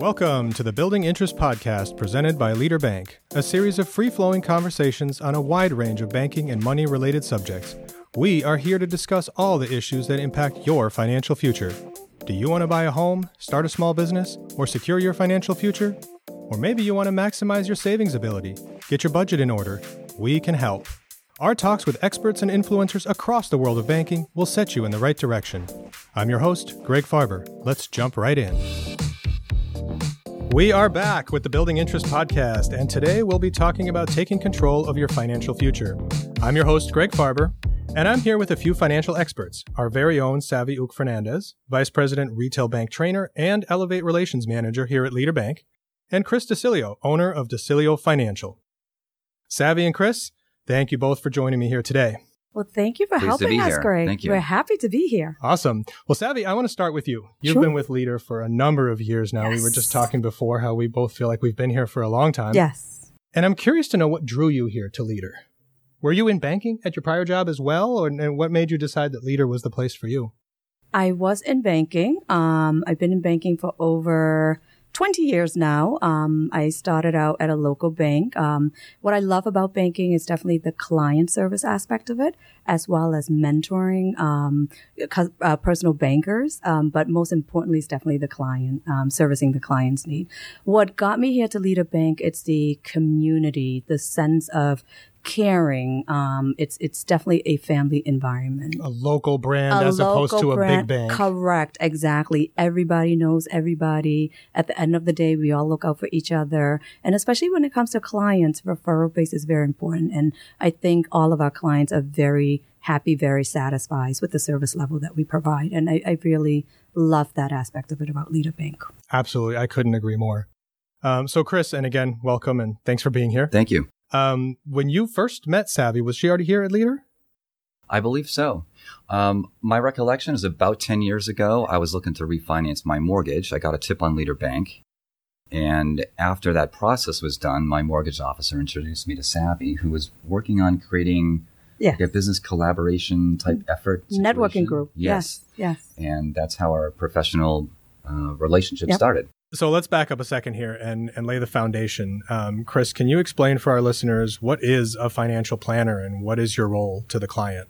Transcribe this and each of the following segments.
Welcome to the Building Interest Podcast presented by Leader Bank, a series of free flowing conversations on a wide range of banking and money related subjects. We are here to discuss all the issues that impact your financial future. Do you want to buy a home, start a small business, or secure your financial future? Or maybe you want to maximize your savings ability, get your budget in order. We can help. Our talks with experts and influencers across the world of banking will set you in the right direction. I'm your host, Greg Farber. Let's jump right in. We are back with the Building Interest podcast, and today we'll be talking about taking control of your financial future. I'm your host, Greg Farber, and I'm here with a few financial experts our very own Savy Ouk-Fernandes, Vice President, Retail Bank Trainer, and Elevate Relations Manager here at Leader Bank, and Chris DeCilio, owner of DeCilio Financial. Savy and Chris, thank you both for joining me here today. Well, thank you for Pleased helping us, here. Greg. Thank you. We're happy to be here. Awesome. Well, Savy, I want to start with you. You've Sure. been with Leader for a number of years now. We were just talking before how we both feel like we've been here for a long time. yes. And I'm curious to know what drew you here to Leader. Were you in banking at your prior job as well, or and what made you decide that Leader was the place for you? I was in banking. Um, I've been in banking for over 20 years now. Um, I started out at a local bank. Um, what I love about banking is definitely the client service aspect of it, as well as mentoring um, uh, personal bankers. Um, but most importantly, is definitely the client, um, servicing the client's need. What got me here to Leader Bank, it's the community, the sense of caring. Um, it's it's definitely a family environment A local brand a as opposed local to a big bank. Correct, exactly. Everybody knows everybody. At the end of the day, we all look out for each other. And especially when it comes to clients, referral base is very important. And I think all of our clients are very happy, very satisfied with the service level that we provide. And I, I really love that aspect of it about Leader Bank. Absolutely. I couldn't agree more. Um, so, Chris, and again, welcome and thanks for being here. Thank you. Um, when you first met Savy, was she already here at Leader? I believe so. Um, my recollection is about 10 years ago, I was looking to refinance my mortgage. I got a tip on Leader Bank. And after that process was done, my mortgage officer introduced me to Savy, who was working on creating Yeah. like a business collaboration type effort. Networking group. Yes. Yes. Yes. And that's how our professional uh, relationship Yep. started. So let's back up a second here and, and lay the foundation. Um, Chris, can you explain for our listeners what is a financial planner and what is your role to the client?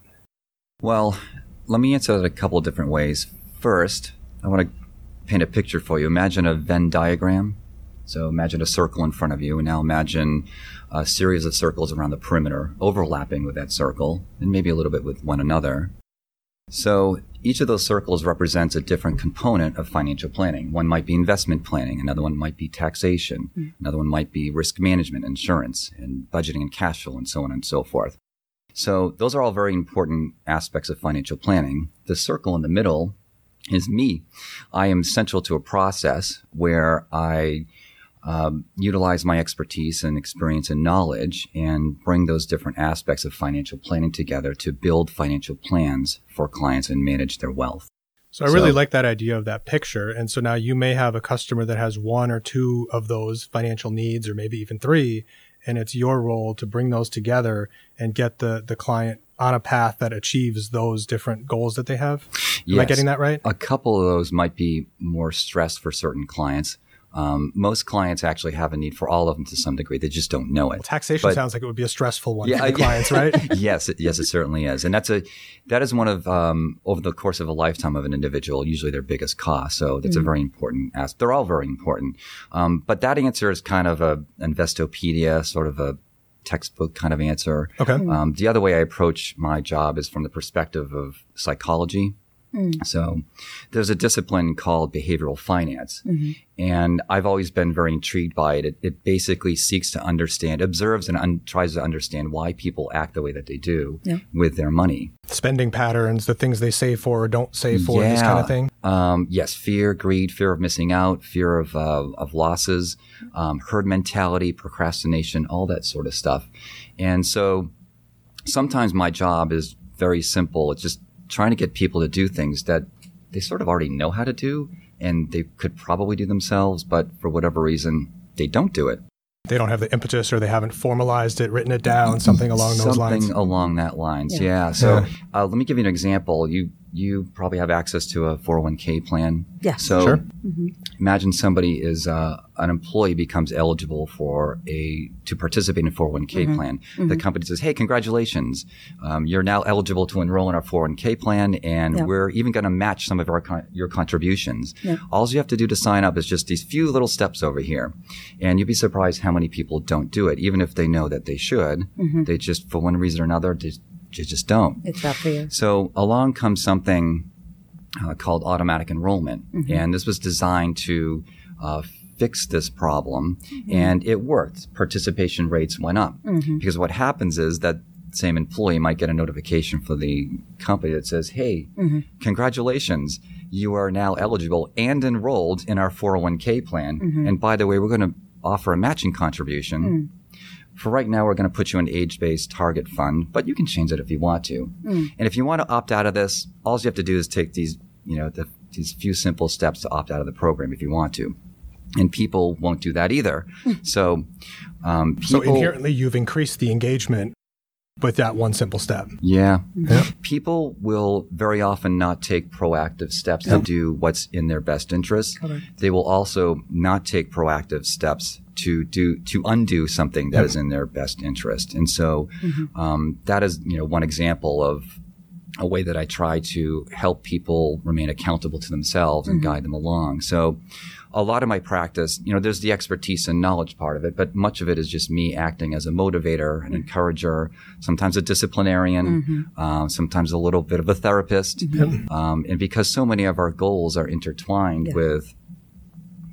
Well, let me answer that a couple of different ways. First, I want to paint a picture for you. Imagine a Venn diagram. So imagine a circle in front of you, and now imagine a series of circles around the perimeter, overlapping with that circle, and maybe a little bit with one another. So each of those circles represents a different component of financial planning. One might be investment planning, another one might be taxation, hmm. another one might be risk management, insurance, and budgeting and cash flow, and so on and so forth. So those are all very important aspects of financial planning. The circle in the middle is me. I am central to a process where I um, utilize my expertise and experience and knowledge and bring those different aspects of financial planning together to build financial plans for clients and manage their wealth. So I really So- like that idea of that picture. And so now you may have a customer that has one or two of those financial needs, or maybe even three, and it's your role to bring those together and get the, the client on a path that achieves those different goals that they have. Am I Yes. getting that right? A couple of those might be more stress for certain clients. Um, most clients actually have a need for all of them to some degree. They just don't know it. Taxation But- sounds like it would be a stressful one Yeah, for the clients, right? yes, it, yes, it certainly is, and that's a that is one of um, over the course of a lifetime of an individual, usually their biggest cost. So that's a very important aspect. They're all very important, um, but that answer is kind of a Investopedia, sort of a textbook kind of answer. Okay. Um, the other way I approach my job is from the perspective of psychology. So there's a discipline called behavioral finance. And I've always been very intrigued by it. It, it basically seeks to understand, observes and un- tries to understand why people act the way that they do Yeah. with their money. Spending patterns, the things they save for or don't save for, this kind of thing. Um, yes, fear, greed, fear of missing out, fear of, uh, of losses, um, herd mentality, procrastination, all that sort of stuff. And so sometimes my job is very simple. It's just trying to get people to do things that they sort of already know how to do and they could probably do themselves, but for whatever reason, they don't do it. They don't have the impetus or they haven't formalized it, written it down, something along those something lines. along that lines. Yeah. Yeah. So Yeah. Uh, let me give you an example. You you probably have access to a 401k plan. Yeah. So Sure. imagine somebody is uh, an employee becomes eligible for a to participate in a 401k Mm-hmm. plan. The company says, "Hey, congratulations! Um, you're now eligible to enroll in our 401k plan, and Yeah. we're even going to match some of our con- your contributions. Yeah. All you have to do to sign up is just these few little steps over here, and you'd be surprised how many people don't do it, even if they know that they should. Mm-hmm. They just, for one reason or another, they just don't. It's that for you. So along comes something uh, called automatic enrollment, mm-hmm. and this was designed to uh, fix this problem, mm-hmm. and it worked. Participation rates went up mm-hmm. because what happens is that same employee might get a notification for the company that says, "Hey, congratulations." You are now eligible and enrolled in our 401k plan. And by the way, we're going to offer a matching contribution mm. For right now, we're going to put you in age-based target fund, but you can change it if you want to. Hmm. And if you want to opt out of this, all you have to do is take these, you know, the, these few simple steps to opt out of the program if you want to. And people won't do that either. Hmm. so, um, So inherently, you've increased the engagement with that one simple step. yeah, hmm. Yeah. people will very often not take proactive steps to do what's in their best interest. They will also not take proactive steps to do to undo something that is in their best interest. And so um, that is you know one example of a way that I try to help people remain accountable to themselves and guide them along. So a lot of my practice, you know, there's the expertise and knowledge part of it, but much of it is just me acting as a motivator, an encourager, sometimes a disciplinarian, uh, sometimes a little bit of a therapist. Um, and because so many of our goals are intertwined Yeah. with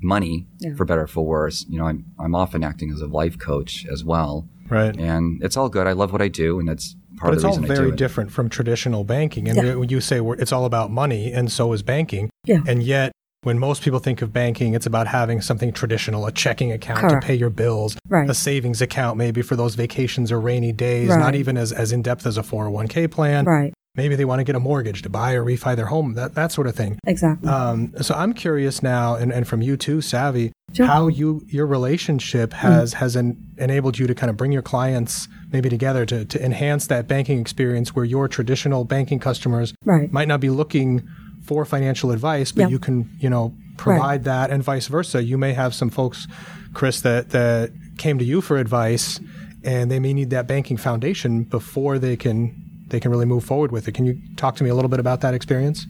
money, Yeah. for better or for worse, you know, I'm, I'm often acting as a life coach as well. Right. And it's all good. I love what I do, and that's part But of it's the all reason I do very it. different from traditional banking. And Yeah. when you say it's all about money, and so is banking. Yeah. And yet, when most people think of banking, it's about having something traditional, a checking account Correct. to pay your bills, Right. a savings account maybe for those vacations or rainy days, Right. not even as, as in depth as a 401k plan. Right. Maybe they want to get a mortgage to buy or refi their home, that, that sort of thing. Exactly. Um, so I'm curious now, and, and from you too, Savy, Sure. how you your relationship has has en- enabled you to kind of bring your clients maybe together to, to enhance that banking experience where your traditional banking customers Right. might not be looking for financial advice, but Yeah. you can you know provide that, and vice versa. You may have some folks, Chris, that that came to you for advice, and they may need that banking foundation before they can they can really move forward with it. Can you talk to me a little bit about that experience?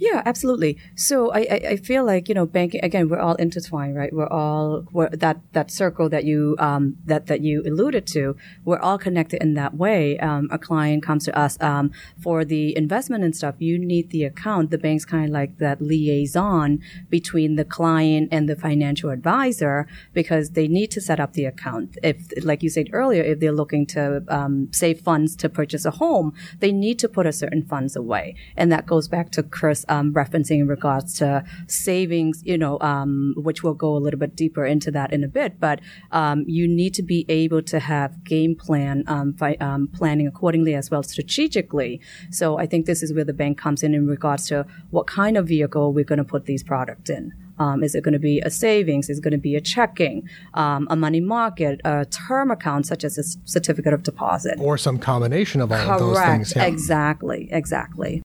Yeah, absolutely. So I, I, I feel like you know banking again. We're all intertwined, right? We're all we're, that that circle that you um, that that you alluded to. We're all connected in that way. Um, a client comes to us um, for the investment and stuff. You need the account. The bank's kind of like that liaison between the client and the financial advisor because they need to set up the account. If, like you said earlier, if they're looking to um, save funds to purchase a home, they need to put a certain funds away, and that goes back to Chris um, referencing in regards to savings, you know, um, which we'll go a little bit deeper into that in a bit. But um, you need to be able to have game plan um, fi- um, planning accordingly as well strategically. So I think this is where the bank comes in in regards to what kind of vehicle we're going to put these products in. Um, is it going to be a savings? Is it going to be a checking, um, a money market, a term account such as a certificate of deposit? Or some combination of all of those things. yeah. Exactly. Exactly.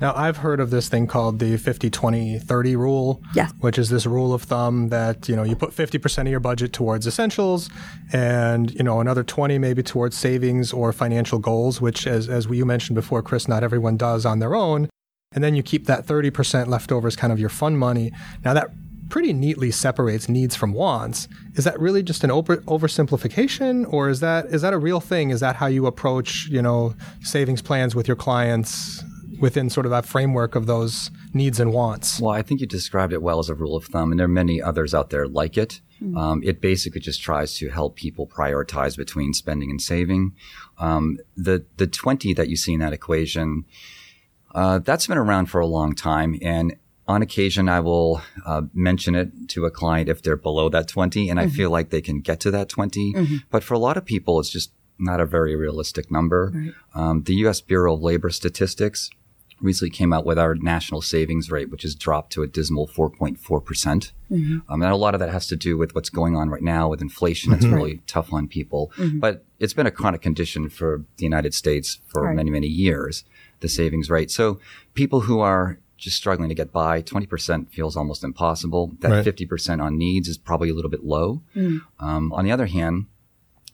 Now, I've heard of this thing called the 50 20 30 rule, Yes. which is this rule of thumb that, you know, you put 50% of your budget towards essentials and, you know, another 20 maybe towards savings or financial goals, which as as you mentioned before, Chris, not everyone does on their own. And then you keep that 30% left over as kind of your fun money. Now that pretty neatly separates needs from wants. Is that really just an over, oversimplification or is that is that a real thing? Is that how you approach, you know, savings plans with your clients within sort of that framework of those needs and wants? Well, I think you described it well as a rule of thumb, and there are many others out there like it. Um, it basically just tries to help people prioritize between spending and saving. Um, the the twenty that you see in that equation, uh, that's been around for a long time, and on occasion I will uh, mention it to a client if they're below that twenty, and I feel like they can get to that 20 But for a lot of people, it's just not a very realistic number. Um, the U.S. Bureau of Labor Statistics recently came out with our national savings rate, which has dropped to a dismal 4.4%. percent Um, and a lot of that has to do with what's going on right now with inflation. It's really tough on people. But it's been a chronic condition for the United States for Right. many, many years. the savings rate. So people who are just struggling to get by, 20% feels almost impossible. That Right. 50% on needs is probably a little bit low. Um, on the other hand,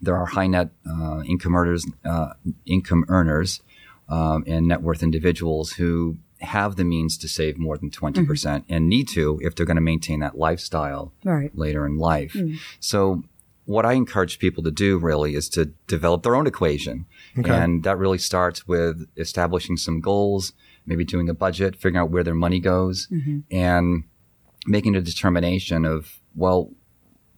there are high net uh, income earners, uh, income earners, um, and net worth individuals who have the means to save more than 20% mm-hmm. percent and need to if they're going to maintain that lifestyle Right. later in life. Mm. So what I encourage people to do really is to develop their own equation. And that really starts with establishing some goals, maybe doing a budget, figuring out where their money goes mm-hmm. and making a determination of, well,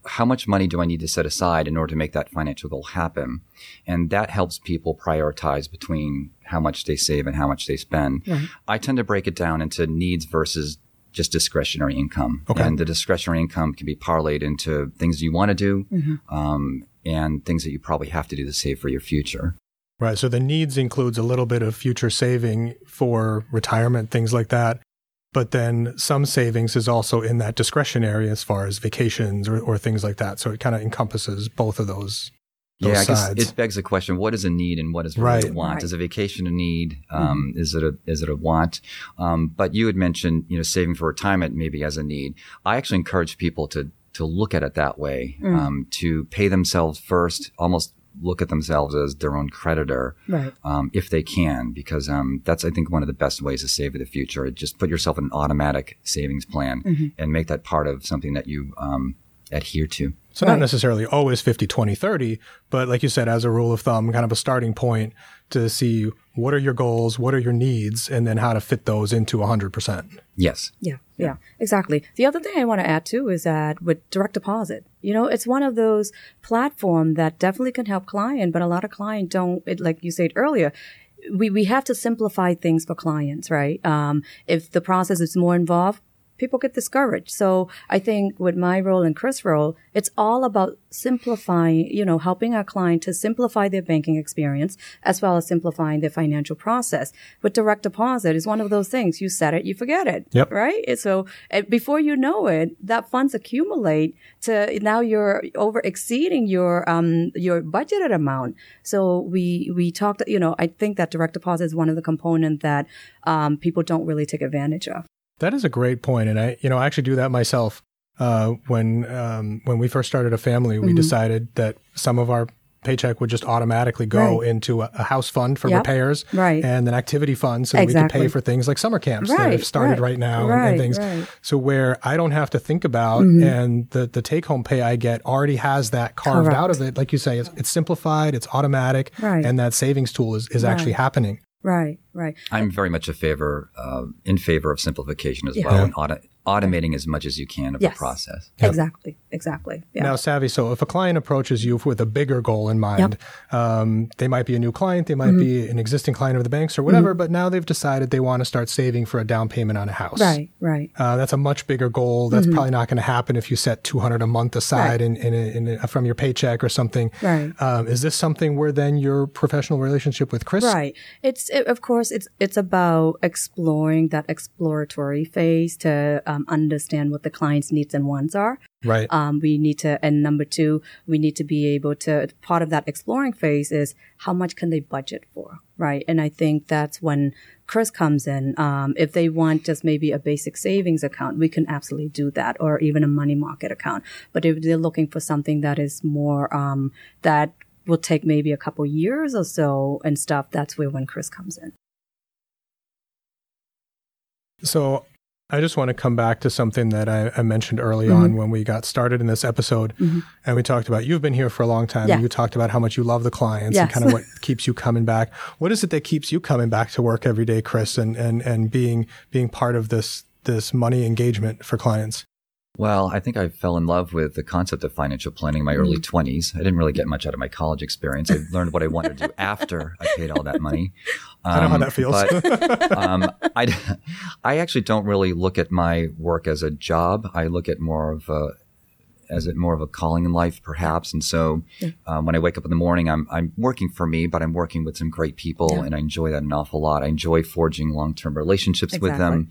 how much money do I need to set aside in order to make that financial goal happen? And that helps people prioritize between how much they save and how much they spend. I tend to break it down into needs versus just discretionary income. Okay. And the discretionary income can be parlayed into things you want to do um, and things that you probably have to do to save for your future. Right. So the needs includes a little bit of future saving for retirement, things like that. But then some savings is also in that discretionary as far as vacations or, or things like that. So it kind of encompasses both of those, those yeah, I guess sides. it begs the question: What is a need and what is really a want? Right. Is a vacation a need? Um, Is it a is it a want? Um, but you had mentioned, you know, saving for retirement maybe as a need. I actually encourage people to to look at it that way, um, to pay themselves first, almost look at themselves as their own creditor, Right. um, if they can, because um, that's I think one of the best ways to save for the future. Just put yourself in an automatic savings plan and make that part of something that you um, adhere to. So not necessarily always 50, 20, 30, but like you said, as a rule of thumb, kind of a starting point to see what are your goals, what are your needs, and then how to fit those into 100%. Yes. Yeah, yeah, exactly. The other thing I want to add too is that with direct deposit, you know, it's one of those platform that definitely can help client, but a lot of client don't. It, like you said earlier, we we have to simplify things for clients, right? Um, if the process is more involved. People get discouraged. So I think with my role and Chris' role, it's all about simplifying, you know, helping our client to simplify their banking experience as well as simplifying their financial process. But direct deposit is one of those things. You set it, you forget it Yep. right? And So before you know it, that funds accumulate to now you're over exceeding your um your budgeted amount. So we we talked, you know, I think that direct deposit is one of the components that um, people don't really take advantage of. That is a great point, and I, you know, I actually do that myself. Uh, when um, when we first started a family, we decided that some of our paycheck would just automatically go Right. into a, a house fund for Yep. repairs, Right. and an activity fund so that we Exactly. could pay for things like summer camps that Right, have started right, right, now and- and things. Mm-hmm. So where I don't have to think about, and the the take home pay I get already has that carved out of it. Like you say, it's, it's simplified, it's automatic, and that savings tool is is actually happening. Right, right. I'm very much a favor uh, in favor of simplification as Yeah. well and auto- automating as much as you can of Yes. the process. Exactly, exactly. Yeah. Now, Savy, so if a client approaches you with a bigger goal in mind, um, they might be a new client, they might be Mm-hmm. an existing client of the banks or whatever, but now they've decided they want to start saving for a down payment on a house. right, right. Uh, that's a much bigger goal. That's probably not going to happen if you set 200 a month aside in, in, a, in a, from your paycheck or something. Right. Um, is this something where then your professional relationship with Chris? Right. It's it, of course it's it's about exploring that exploratory phase to um, understand what the client's needs and wants are. Right. Um, we need to, and number two, we need to be able to. Part of that exploring phase is how much can they budget for, right? And I think that's when Chris comes in. Um, if they want just maybe a basic savings account, we can absolutely do that, or even a money market account. But if they're looking for something that is more um, that will take maybe a couple years or so and stuff, that's where when Chris comes in. So I just want to come back to something that I, I mentioned early Mm-hmm. on when we got started in this episode. And we talked about you've been here for a long time. Yeah. And you talked about how much you love the clients and kind of what keeps you coming back. What is it that keeps you coming back to work every day, Chris, and, and, and being being part of this this money engagement for clients? Well, I think I fell in love with the concept of financial planning in my early 20s. I didn't really get much out of my college experience. I learned what I wanted to do after I paid all that money. I know how Um, that feels. But, um, I, I actually don't really look at my work as a job. I look at more of a, as it more of a calling in life, perhaps. And so, um, when I wake up in the morning, I'm I'm working for me, but I'm working with some great people, Yeah. and I enjoy that an awful lot. I enjoy forging long term relationships with them,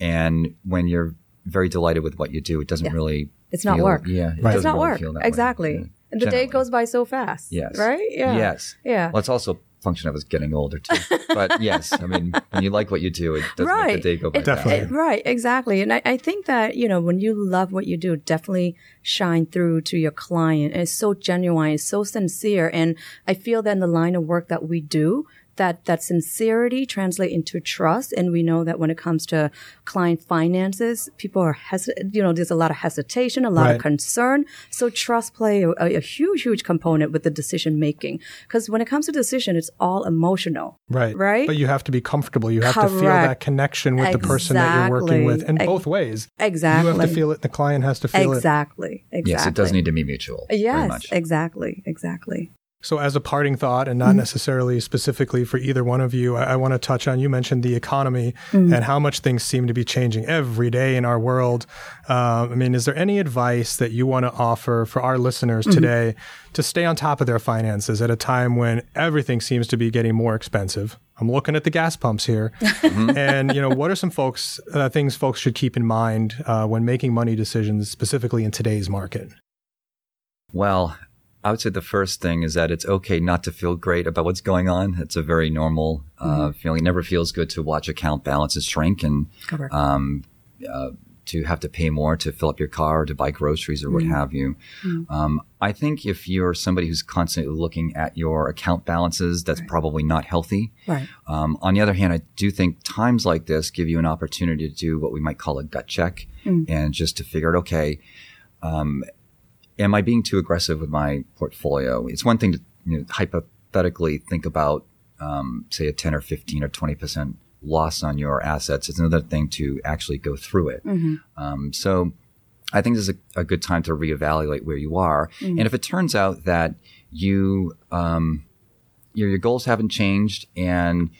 and when you're very delighted with what you do, it doesn't Yeah. really. It's not feel- work. Yeah, it Right. It's doesn't really work. feel that way. Exactly. Yeah. And the day goes by so fast. Yes. Right? Yeah. Yes. Yeah. Well, it's also function of us getting older too. But yes, I mean, when you like what you do, it does make Right. the day go by It- Definitely. it- right, exactly. And I, I think that, you know, when you love what you do, definitely shine through to your client. And it's so genuine, it's so sincere. And I feel that in the line of work that we do, that, that sincerity translate into trust. And we know that when it comes to client finances, people are hesitant, you know, there's a lot of hesitation, a lot Right. of concern. So trust play a, a huge, huge component with the decision making. Because when it comes to decision, it's all emotional. Right. Right? But you have to be comfortable. You have to feel that connection with the person that you're working with in Exactly. both ways. Exactly. You have to feel it. The client has to feel it. Exactly. Exactly. Yes, it does need to be mutual. very Yes, much. exactly. Exactly. So, as a parting thought, and not Mm-hmm. necessarily specifically for either one of you, I, I want to touch on you mentioned the economy Mm-hmm. and how much things seem to be changing every day in our world. Um, I mean, is there any advice that you want to offer for our listeners Mm-hmm. today to stay on top of their finances at a time when everything seems to be getting more expensive? I'm looking at the gas pumps here, and you know, what are some folks uh, things folks should keep in mind uh, when making money decisions, specifically in today's market? Well, I would say the first thing is that it's okay not to feel great about what's going on. It's a very normal uh, feeling. It never feels good to watch account balances shrink and um, uh, to have to pay more to fill up your car or to buy groceries or what have you. Um, I think if you're somebody who's constantly looking at your account balances, that's probably not healthy. Right. Um, on the other hand, I do think times like this give you an opportunity to do what we might call a gut check and just to figure out, okay, um, am I being too aggressive with my portfolio? It's one thing to you know, hypothetically think about, um, say, a 10 or 15 or 20% loss on your assets. It's another thing to actually go through it. Um, so I think this is a, a good time to reevaluate where you are. And if it turns out that you, um, your, your goals haven't changed and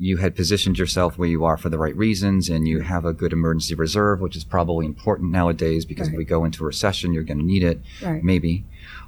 you had positioned yourself where you are for the right reasons and you have a good emergency reserve, which is probably important nowadays because if we go into a recession, you're going to need it, Right. maybe.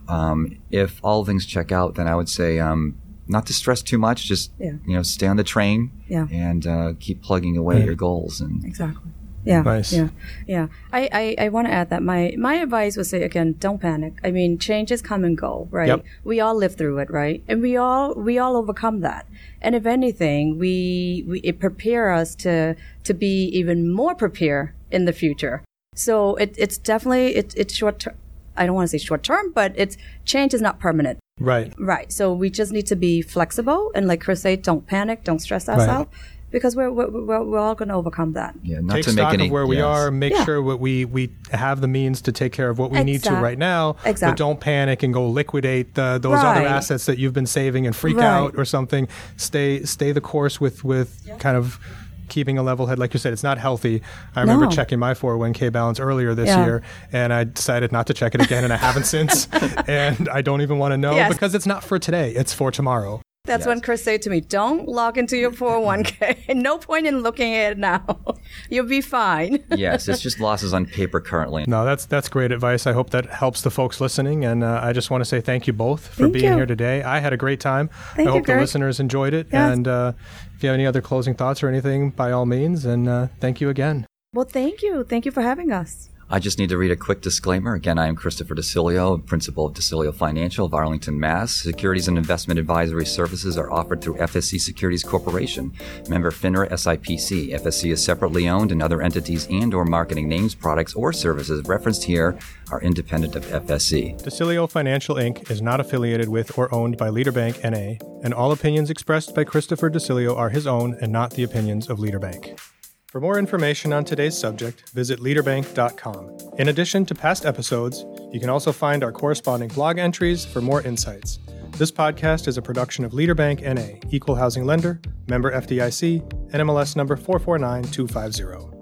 Um, if all things check out, then I would say um, not to stress too much. Just Yeah. you know, stay on the train Yeah. and uh, keep plugging away at your goals. And Exactly. Yeah. Nice. Yeah. Yeah. I, I, I want to add that my, my advice would say again, don't panic. I mean, changes come and go, right? Yep. We all live through it, right? And we all, we all overcome that. And if anything, we, we, it prepare us to, to be even more prepared in the future. So it, it's definitely, it, it's short term. I don't want to say short term, but it's change is not permanent. Right. Right. So we just need to be flexible and like Chris said, don't panic, don't stress ourselves because we're, we're, we're, we're all going to overcome that. yeah, not take to stock make any of where we are, make Yeah. sure what we we have the means to take care of what we need to right now. But exact- don't panic and go liquidate the, those other assets that you've been saving and freak Right. out or something. Stay stay the course with with kind of keeping a level head. Like you said, it's not healthy. I remember No. checking my 401k balance earlier this Yeah. year, and I decided not to check it again, and I haven't since. and I don't even want to know Yes. because it's not for today; it's for tomorrow. That's when Chris said to me, "Don't log into your 401k. no point in looking at it now. You'll be fine." yes, it's just losses on paper currently. No, that's that's great advice. I hope that helps the folks listening, and uh, I just want to say thank you both for Thank being you. here today. I had a great time. Thank I you, hope the listeners enjoyed it. Yes. And uh, if you have any other closing thoughts or anything, by all means, and uh, thank you again. well, thank you. Thank you for having us. I just need to read a quick disclaimer. Again, I am Christopher DeCilio, principal of DeCilio Financial of Arlington, Mass. Securities and investment advisory services are offered through FSC Securities Corporation, member FINRA SIPC. FSC is separately owned, and other entities and or marketing names, products, or services referenced here are independent of FSC. DeCilio Financial Inc. is not affiliated with or owned by Leaderbank NA, and all opinions expressed by Christopher DeCilio are his own and not the opinions of Leaderbank. For more information on today's subject, visit leaderbank.com. In addition to past episodes, you can also find our corresponding blog entries for more insights. This podcast is a production of Leaderbank NA, Equal Housing Lender, member FDIC, NMLS number 449250.